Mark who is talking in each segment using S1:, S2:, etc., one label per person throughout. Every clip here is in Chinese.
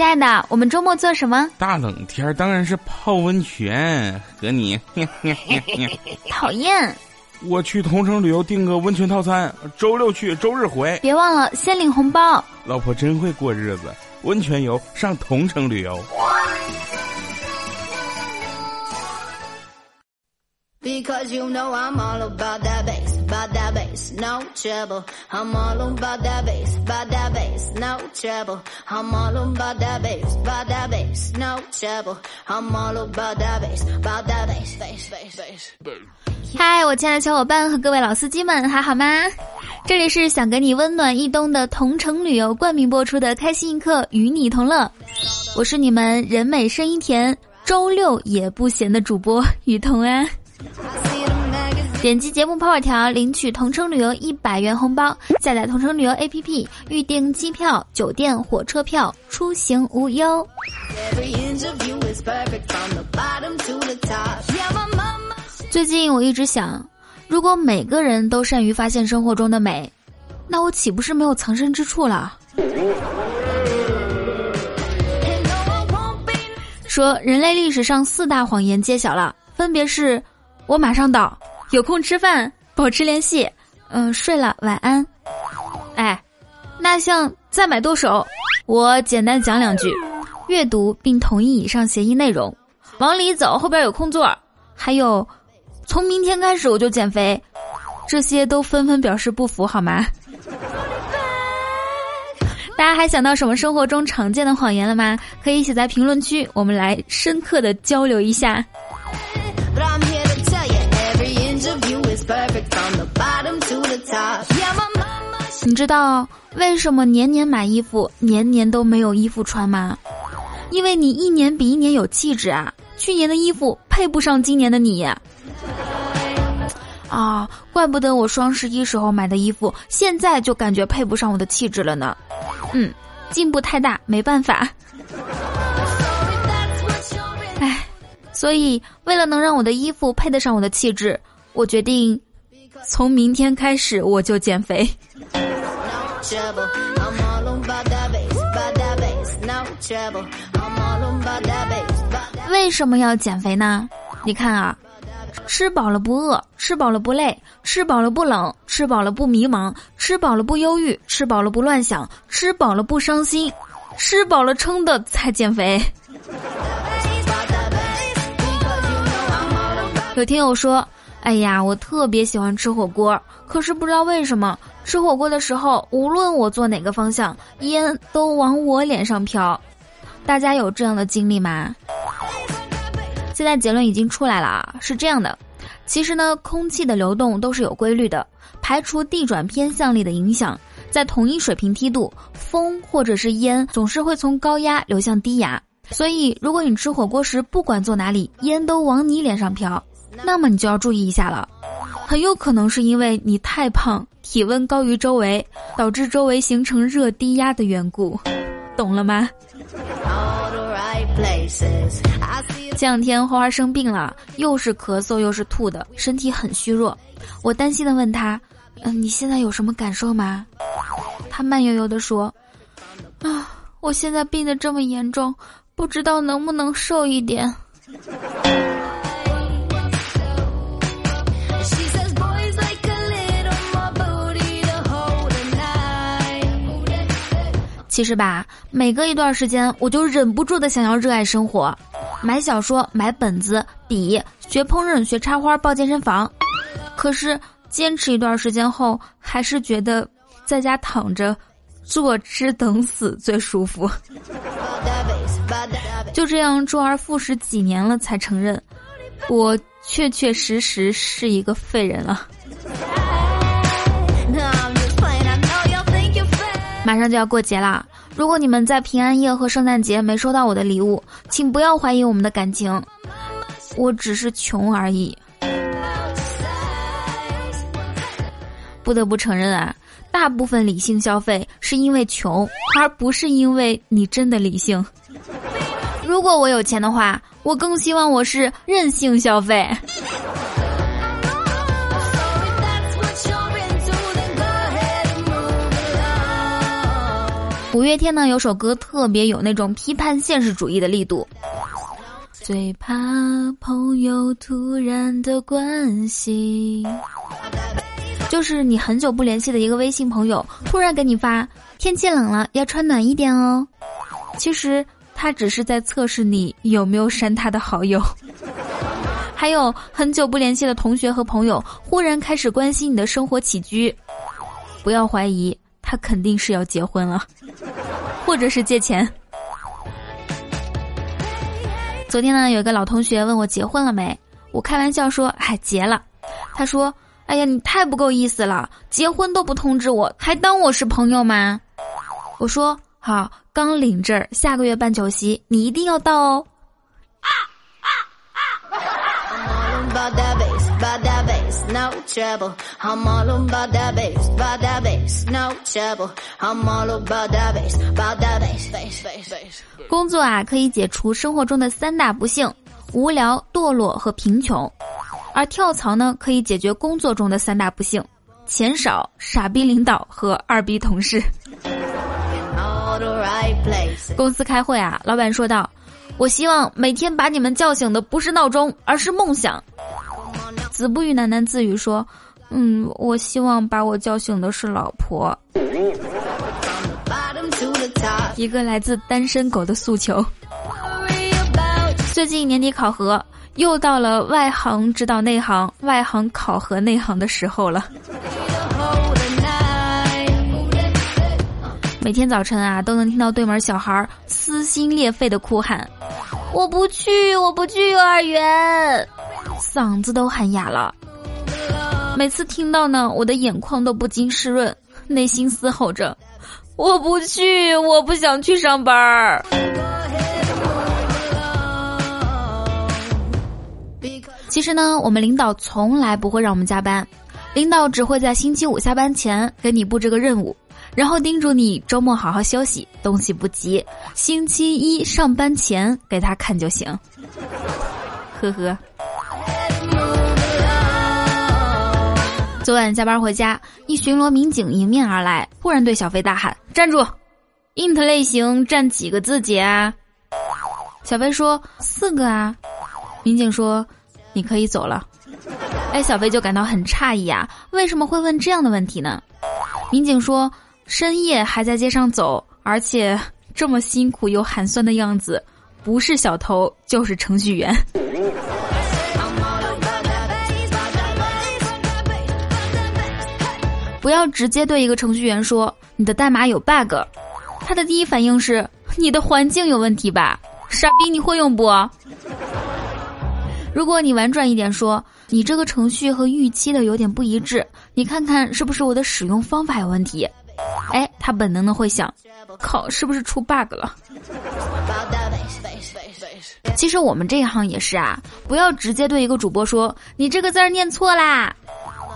S1: 亲爱的，我们周末做什么？
S2: 大冷天当然是泡温泉，和你。
S1: 讨厌。
S2: 我去同城旅游订个温泉套餐，周六去，周日回。
S1: 别忘了先领红包。
S2: 老婆真会过日子，温泉游上同城旅游。Because you know I'm all about that bass, about that bass, no trouble. I'm all about that bass, about that bass, no trouble. I'm all about that bass, about that bass, no trouble. I'm all about that bass, about that bass, bass, bass, bass.
S1: 嗨，我亲爱的小伙伴和各位老司机们，还好吗？这里是想给你温暖一冬的同城旅游冠名播出的开心一刻，与你同乐。我是你们人美声音甜，周六也不闲的主播雨桐啊。点击节目泡泡条领取同城旅游一百元红包，下载同城旅游 APP 预订机票、酒店、火车票，出行无忧。最近我一直想，如果每个人都善于发现生活中的美，那我岂不是没有藏身之处了？说人类历史上四大谎言揭晓了，分别是。我马上到，有空吃饭，保持联系。嗯，睡了，晚安。哎，那像再买剁手，我简单讲两句，阅读并同意以上协议内容。往里走，后边有空座。还有，从明天开始我就减肥。这些都纷纷表示不服，好吗？大家还想到什么生活中常见的谎言了吗？可以写在评论区，我们来深刻的交流一下。你知道为什么年年买衣服，年年都没有衣服穿吗？因为你一年比一年有气质啊！去年的衣服配不上今年的你。啊，怪不得我双十一时候买的衣服，现在就感觉配不上我的气质了呢。嗯，进步太大，没办法。唉，所以为了能让我的衣服配得上我的气质，我决定从明天开始我就减肥。为什么要减肥呢？你看啊，吃饱了不饿，吃饱了不累，吃饱了不冷，吃饱了不迷茫，吃饱了不忧郁，吃饱了不乱想，吃饱了不伤心，吃饱了撑的才减肥。有听友说。哎呀，我特别喜欢吃火锅，可是不知道为什么吃火锅的时候，无论我坐哪个方向，烟都往我脸上飘。大家有这样的经历吗？现在结论已经出来了啊，是这样的。其实呢，空气的流动都是有规律的，排除地转偏向力的影响，在同一水平梯度，风或者是烟总是会从高压流向低压。所以，如果你吃火锅时，不管坐哪里，烟都往你脸上飘。那么你就要注意一下了，很有可能是因为你太胖，体温高于周围，导致周围形成热低压的缘故，懂了吗？这两天花花生病了，又是咳嗽又是吐的，身体很虚弱。我担心的问他：“嗯，你现在有什么感受吗？”他慢悠悠的说：“啊，我现在病得这么严重，不知道能不能瘦一点。”其实吧，每隔一段时间，我就忍不住的想要热爱生活，买小说、买本子、笔，学烹饪、学插花、报健身房。可是坚持一段时间后，还是觉得在家躺着，坐吃等死最舒服。就这样周而复始几年了，才承认，我确确实实是一个废人了。马上就要过节啦！如果你们在平安夜和圣诞节没收到我的礼物，请不要怀疑我们的感情，我只是穷而已。不得不承认啊，大部分理性消费是因为穷，而不是因为你真的理性。如果我有钱的话，我更希望我是任性消费。五月天呢有首歌特别有那种批判现实主义的力度。最怕朋友突然的关心，就是你很久不联系的一个微信朋友突然给你发天气冷了要穿暖一点哦，其实他只是在测试你有没有删他的好友。还有很久不联系的同学和朋友忽然开始关心你的生活起居，不要怀疑，他肯定是要结婚了，或者是借钱。昨天呢，有一个老同学问我结婚了没，我开玩笑说：“哎，结了。”他说：“哎呀，你太不够意思了，结婚都不通知我，还当我是朋友吗？”我说：“好，刚领证，下个月办酒席，你一定要到哦。” 啊啊啊工作啊，可以解除生活中的三大不幸：无聊、堕落和贫穷；而跳槽呢，可以解决工作中的三大不幸：钱少、傻逼领导和二逼同事。公司开会啊，老板说道：“我希望每天把你们叫醒的不是闹钟，而是梦想。”子不语喃喃自语说：“嗯，我希望把我叫醒的是老婆。”一个来自单身狗的诉求。最近年底考核，又到了外行指导内行、外行考核内行的时候了。每天早晨啊，都能听到对门小孩撕心裂肺的哭喊：“我不去，我不去幼儿园。”嗓子都喊哑了，每次听到呢，我的眼眶都不禁湿润，内心嘶吼着：“我不去，我不想去上班儿。”其实呢，我们领导从来不会让我们加班，领导只会在星期五下班前给你布置个任务，然后叮嘱你周末好好休息，东西不急，星期一上班前给他看就行。呵呵。昨晚加班回家，一巡逻民警迎面而来，忽然对小飞大喊：“站住！int 类型占几个字节啊？”小飞说：“四个啊。”民警说：“你可以走了。”哎，小飞就感到很诧异啊，为什么会问这样的问题呢？民警说：“深夜还在街上走，而且这么辛苦又寒酸的样子，不是小偷就是程序员。”不要直接对一个程序员说你的代码有 bug，他的第一反应是你的环境有问题吧？傻逼，你会用不？如果你婉转一点说你这个程序和预期的有点不一致，你看看是不是我的使用方法有问题？哎，他本能的会想，靠，是不是出 bug 了？其实我们这一行也是啊，不要直接对一个主播说你这个字儿念错啦，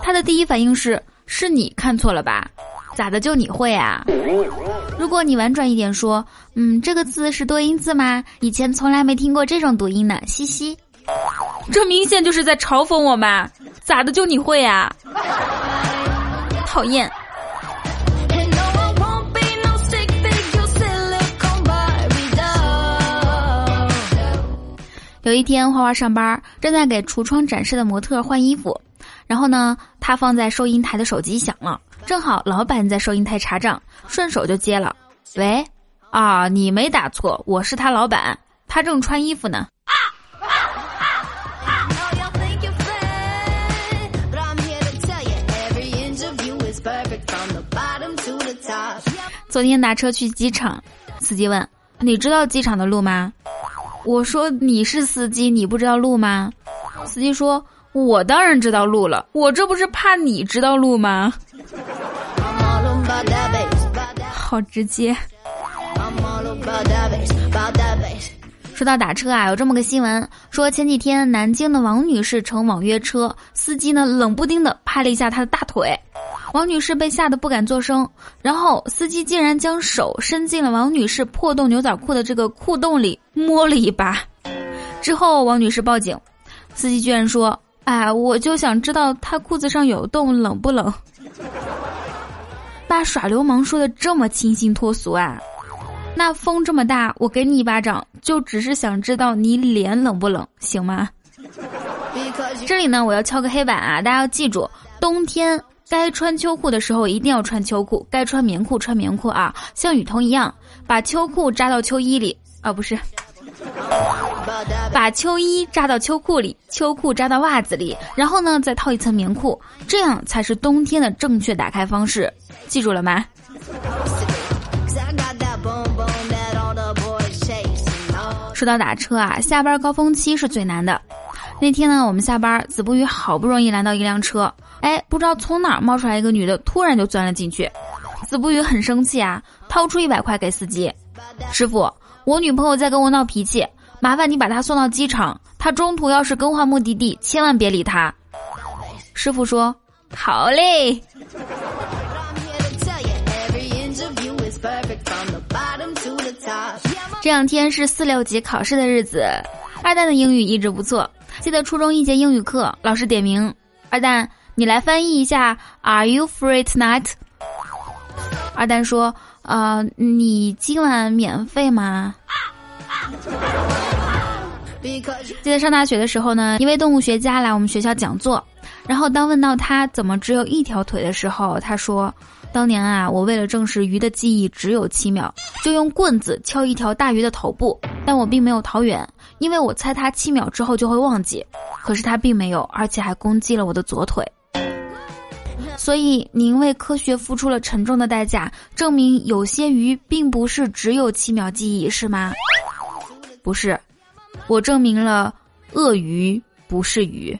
S1: 他的第一反应是。是你看错了吧？咋的就你会啊？如果你婉转一点说，嗯，这个字是多音字吗？以前从来没听过这种读音呢，嘻嘻。这明显就是在嘲讽我嘛？咋的就你会啊？讨厌。有一天，花花上班，正在给橱窗展示的模特换衣服。然后呢，他放在收银台的手机响了，正好老板在收银台查账，顺手就接了。喂，啊，你没打错，我是他老板，他正穿衣服呢。昨天打车去机场，司机问：“你知道机场的路吗？”我说：“你是司机，你不知道路吗？”司机说。我当然知道路了，我这不是怕你知道路吗？好直接。说到打车啊，有这么个新闻，说前几天南京的王女士乘网约车，司机呢冷不丁的拍了一下她的大腿，王女士被吓得不敢作声，然后司机竟然将手伸进了王女士破洞牛仔裤的这个裤洞里摸了一把，之后王女士报警，司机居然说。哎，我就想知道他裤子上有洞冷不冷？把耍流氓说的这么清新脱俗啊？那风这么大，我给你一巴掌，就只是想知道你脸冷不冷，行吗？这里呢，我要敲个黑板啊！大家要记住，冬天该穿秋裤的时候一定要穿秋裤，该穿棉裤穿棉裤啊！像雨桐一样，把秋裤扎到秋衣里啊，不是，把秋衣扎到秋裤里，秋裤扎到袜子里，然后呢再套一层棉裤，这样才是冬天的正确打开方式，记住了吗？说到打车啊，下班高峰期是最难的。那天呢，我们下班，子不语好不容易拦到一辆车，哎，不知道从哪儿冒出来一个女的，突然就钻了进去。子不语很生气啊，掏出一百块给司机，师傅，我女朋友在跟我闹脾气，麻烦你把她送到机场。她中途要是更换目的地，千万别理她。师傅说好嘞。这两天是四六级考试的日子，二蛋的英语一直不错。记得初中一节英语课，老师点名二蛋，你来翻译一下 “Are you free tonight？” 二蛋说：“呃，你今晚免费吗？”记得上大学的时候呢，一位动物学家来我们学校讲座，然后当问到他怎么只有一条腿的时候，他说：“当年啊，我为了证实鱼的记忆只有七秒，就用棍子敲一条大鱼的头部，但我并没有逃远。”因为我猜他七秒之后就会忘记，可是他并没有，而且还攻击了我的左腿。所以您为科学付出了沉重的代价，证明有些鱼并不是只有七秒记忆，是吗？不是，我证明了鳄鱼不是鱼。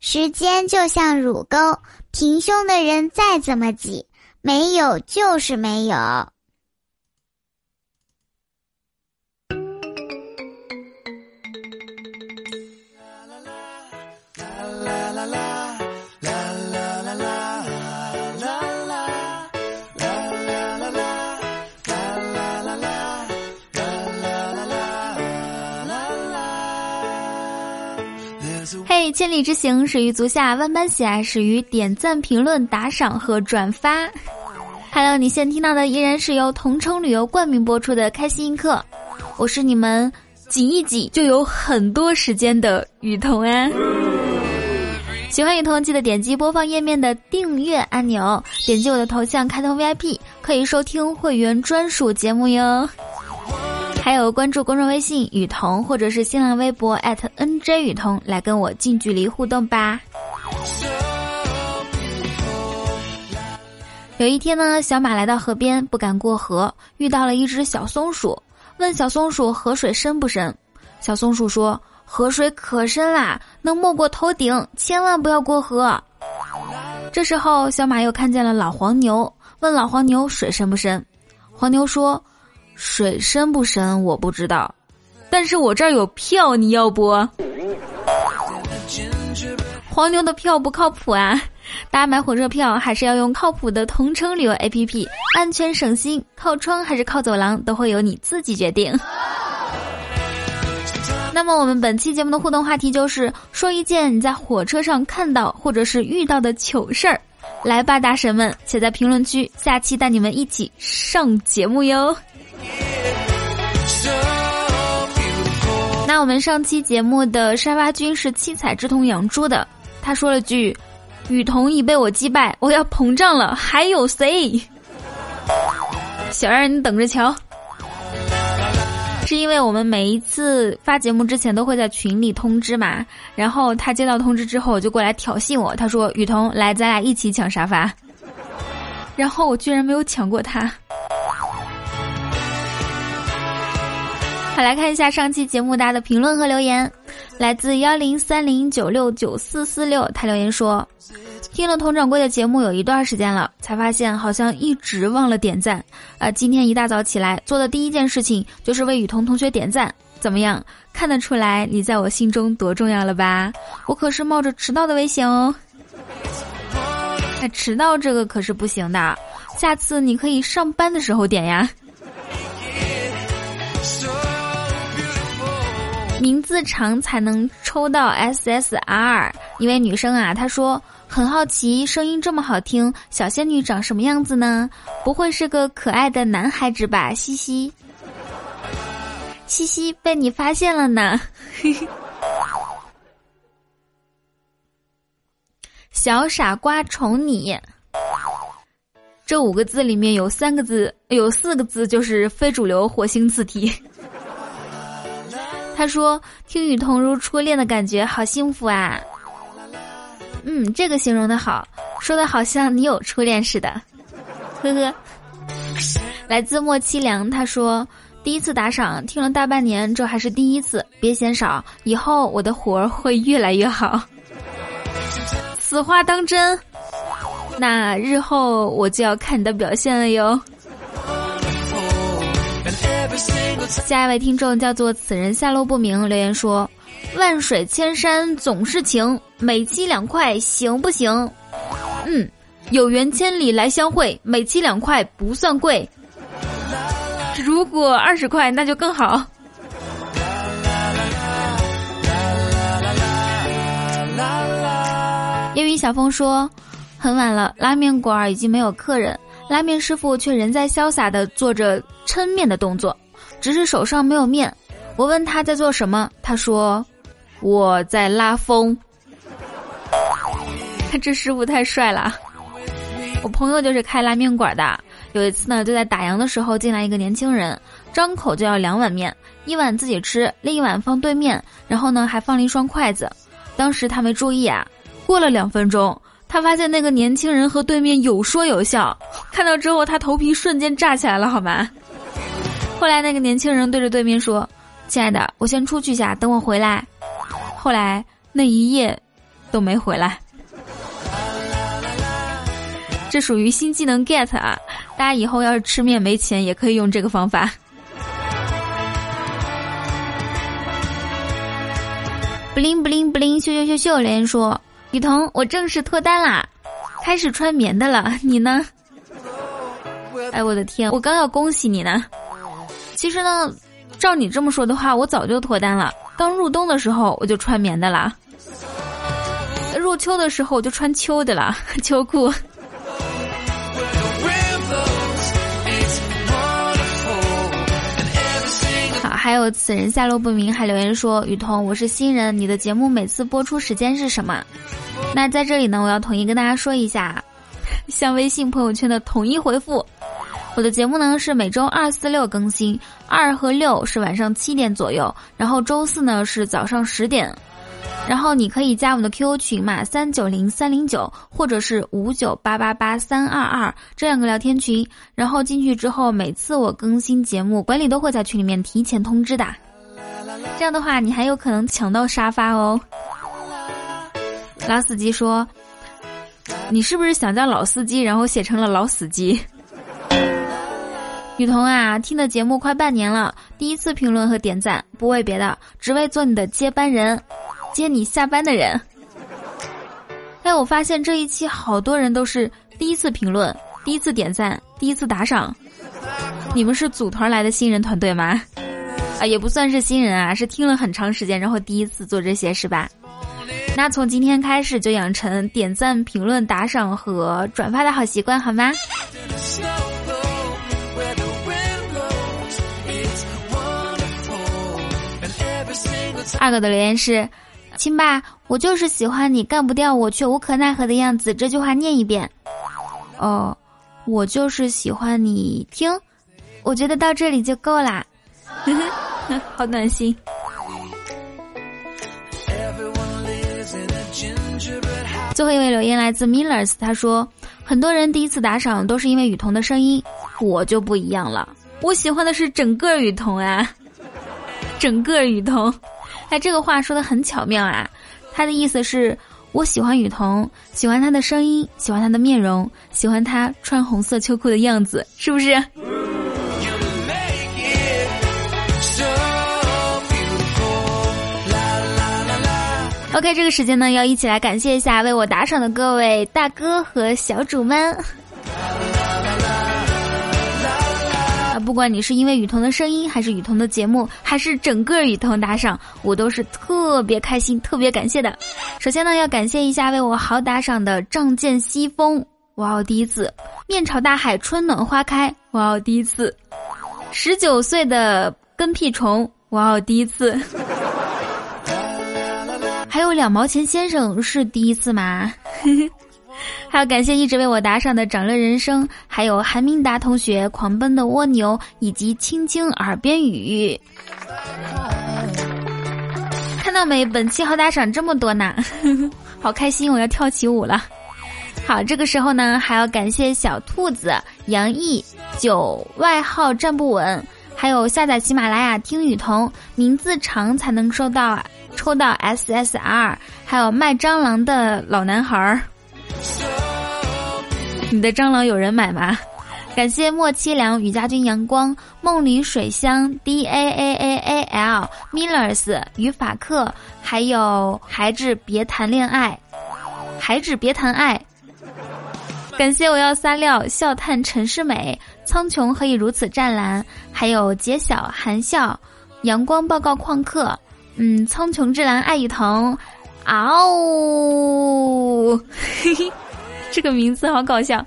S3: 时间就像乳沟，平胸的人再怎么挤，没有就是没有。
S1: 千里之行始于足下，万般喜爱始于点赞、评论、打赏和转发。Hello，你现在听到的依然是由同城旅游冠名播出的开心一刻，我是你们挤一挤就有很多时间的雨桐啊。喜欢雨桐记得点击播放页面的订阅按钮，点击我的头像开通 VIP，可以收听会员专属节目哟。还有关注公众微信雨桐，或者是新浪微博 @nj 雨桐，来跟我近距离互动吧。有一天呢，小马来到河边，不敢过河，遇到了一只小松鼠，问小松鼠河水深不深？小松鼠说：河水可深啦，能没过头顶，千万不要过河。这时候，小马又看见了老黄牛，问老黄牛水深不深？黄牛说。水深不深我不知道，但是我这儿有票，你要不？黄牛的票不靠谱啊！大家买火车票还是要用靠谱的同城旅游 APP，安全省心。靠窗还是靠走廊，都会由你自己决定。那么我们本期节目的互动话题就是说一件你在火车上看到或者是遇到的糗事儿，来吧，大神们，写在评论区，下期带你们一起上节目哟。那我们上期节目的沙发君是七彩之瞳养猪的，他说了句：“雨桐已被我击败，我要膨胀了，还有谁？”小二，你等着瞧。是因为我们每一次发节目之前都会在群里通知嘛，然后他接到通知之后就过来挑衅我，他说：“雨桐，来，咱俩一起抢沙发。”然后我居然没有抢过他。好，来看一下上期节目大家的评论和留言，来自幺零三零九六九四四六，他留言说，听了佟掌柜的节目有一段时间了，才发现好像一直忘了点赞，啊，今天一大早起来做的第一件事情就是为雨桐同学点赞，怎么样？看得出来你在我心中多重要了吧？我可是冒着迟到的危险哦，那，迟到这个可是不行的，下次你可以上班的时候点呀。名字长才能抽到 SSR。一位女生啊，她说很好奇，声音这么好听，小仙女长什么样子呢？不会是个可爱的男孩子吧？嘻嘻，嘻嘻，被你发现了呢。小傻瓜宠你。这五个字里面有三个字，有四个字就是非主流火星字体。他说：“听雨桐如初恋的感觉，好幸福啊！”嗯，这个形容的好，说的好像你有初恋似的。呵呵。来自莫凄凉，他说：“第一次打赏，听了大半年，这还是第一次，别嫌少，以后我的活儿会越来越好。”此话当真？那日后我就要看你的表现了哟。下一位听众叫做此人下落不明，留言说：“万水千山总是情，每期两块行不行？”嗯，有缘千里来相会，每期两块不算贵。如果二十块那就更好。夜雨小风说。很晚了，拉面馆已经没有客人，拉面师傅却仍在潇洒地做着抻面的动作，只是手上没有面。我问他在做什么，他说我在拉风。他 这师傅太帅了。我朋友就是开拉面馆的，有一次呢，就在打烊的时候进来一个年轻人，张口就要两碗面，一碗自己吃，另一碗放对面，然后呢还放了一双筷子。当时他没注意啊，过了两分钟。他发现那个年轻人和对面有说有笑，看到之后他头皮瞬间炸起来了，好吗？后来那个年轻人对着对面说：“亲爱的，我先出去一下，等我回来。”后来那一夜都没回来。这属于新技能 get 啊！大家以后要是吃面没钱，也可以用这个方法。不灵不灵不灵，秀秀秀秀连说。雨桐，我正式脱单啦，开始穿棉的了。你呢？哎，我的天，我刚要恭喜你呢。其实呢，照你这么说的话，我早就脱单了。刚入冬的时候我就穿棉的啦，入秋的时候我就穿秋的了，秋裤。好，还有此人下落不明，还留言说：雨桐，我是新人，你的节目每次播出时间是什么？那在这里呢，我要统一跟大家说一下，像微信朋友圈的统一回复。我的节目呢是每周二、四、六更新，二和六是晚上七点左右，然后周四呢是早上十点。然后你可以加我们的 QQ 群嘛，三九零三零九，或者是五九八八八三二二这两个聊天群。然后进去之后，每次我更新节目，管理都会在群里面提前通知的。这样的话，你还有可能抢到沙发哦。老司机说：“你是不是想叫老司机，然后写成了老死机？”雨桐啊，听的节目快半年了，第一次评论和点赞，不为别的，只为做你的接班人，接你下班的人。哎，我发现这一期好多人都是第一次评论、第一次点赞、第一次打赏，你们是组团来的新人团队吗？啊，也不算是新人啊，是听了很长时间，然后第一次做这些，是吧？那从今天开始就养成点赞、评论、打赏和转发的好习惯，好吗？二哥的留言是：亲爸，我就是喜欢你干不掉我却无可奈何的样子。这句话念一遍。哦，我就是喜欢你。听，我觉得到这里就够啦。好暖心。最后一位留言来自 Millers，他说：“很多人第一次打赏都是因为雨桐的声音，我就不一样了，我喜欢的是整个雨桐啊，整个雨桐。”他，这个话说的很巧妙啊，他的意思是我喜欢雨桐，喜欢他的声音，喜欢他的面容，喜欢他穿红色秋裤的样子，是不是？OK，这个时间呢，要一起来感谢一下为我打赏的各位大哥和小主们。啦啦啦不不管你是因为雨桐的声音，还是雨桐的节目，还是整个雨桐打赏，我都是特别开心、特别感谢的。首先呢，要感谢一下为我好打赏的仗剑西风，哇哦第一次；面朝大海，春暖花开，哇哦第一次；十九岁的跟屁虫，哇哦第一次。还有两毛钱先生是第一次吗？还要感谢一直为我打赏的长乐人生，还有韩明达同学、狂奔的蜗牛以及青青耳边雨。看到没？本期好打赏这么多呢，好开心！我要跳起舞了。好，这个时候呢，还要感谢小兔子杨毅九外号站不稳，还有下载喜马拉雅听雨桐，名字长才能收到抽到 SSR，还有卖蟑螂的老男孩儿。你的蟑螂有人买吗？感谢莫凄凉、雨家军、阳光、梦里水乡、D A A A A L、Millers、与法克，还有孩子别谈恋爱，孩子别谈爱。感谢我要撒料、笑叹陈世美、苍穹何以如此湛蓝，还有杰小、含笑、阳光报告旷课，嗯，苍穹之蓝爱与疼，嗷，嘿嘿。这个名字好搞笑，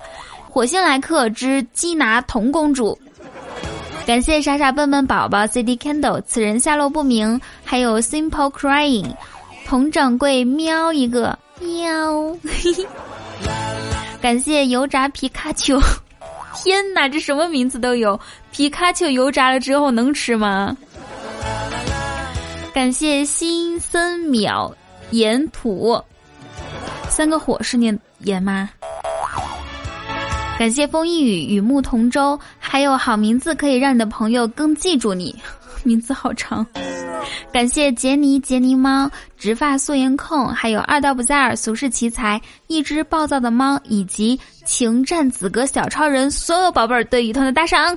S1: 火星来客之基拿童公主。感谢傻傻笨笨宝宝 CD Candle，此人下落不明。还有 Simple Crying，佟掌柜喵一个喵。感谢油炸皮卡丘，天哪，这什么名字都有！皮卡丘油炸了之后能吃吗？感谢新森淼岩土，三个火是念岩吗？感谢风一雨与木同舟，还有好名字可以让你的朋友更记住你，名字好长。感谢杰尼杰尼猫、直发素颜控，还有二道不在尔、俗世奇才、一只暴躁的猫，以及情战子哥小超人所有宝贝儿对雨桐的打赏。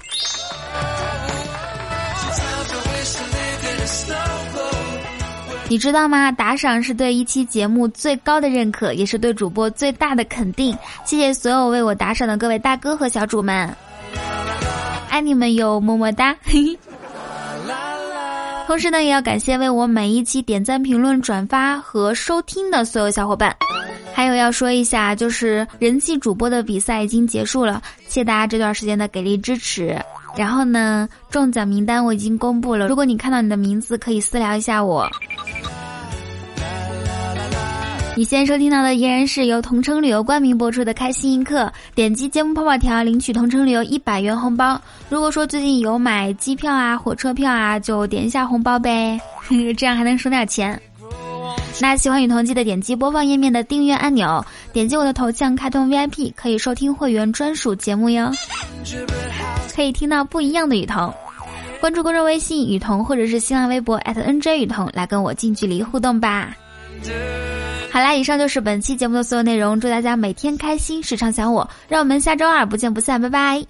S1: 你知道吗？打赏是对一期节目最高的认可，也是对主播最大的肯定。谢谢所有为我打赏的各位大哥和小主们，爱你们哟，么么哒！同时呢，也要感谢为我每一期点赞、评论、转发和收听的所有小伙伴。还有要说一下，就是人气主播的比赛已经结束了，谢谢大家这段时间的给力支持。然后呢，中奖名单我已经公布了，如果你看到你的名字，可以私聊一下我。你现在收听到的依然是由同城旅游冠名播出的《开心一刻》，点击节目泡泡条领取同城旅游一百元红包。如果说最近有买机票啊、火车票啊，就点一下红包呗，这样还能省点钱。那喜欢雨桐记得点击播放页面的订阅按钮，点击我的头像开通 VIP，可以收听会员专属节目哟，可以听到不一样的雨桐。关注公众微信雨桐或者是新浪微博 @NJ 雨桐，来跟我近距离互动吧。好啦，以上就是本期节目的所有内容。祝大家每天开心，时常想我。让我们下周二不见不散，拜拜。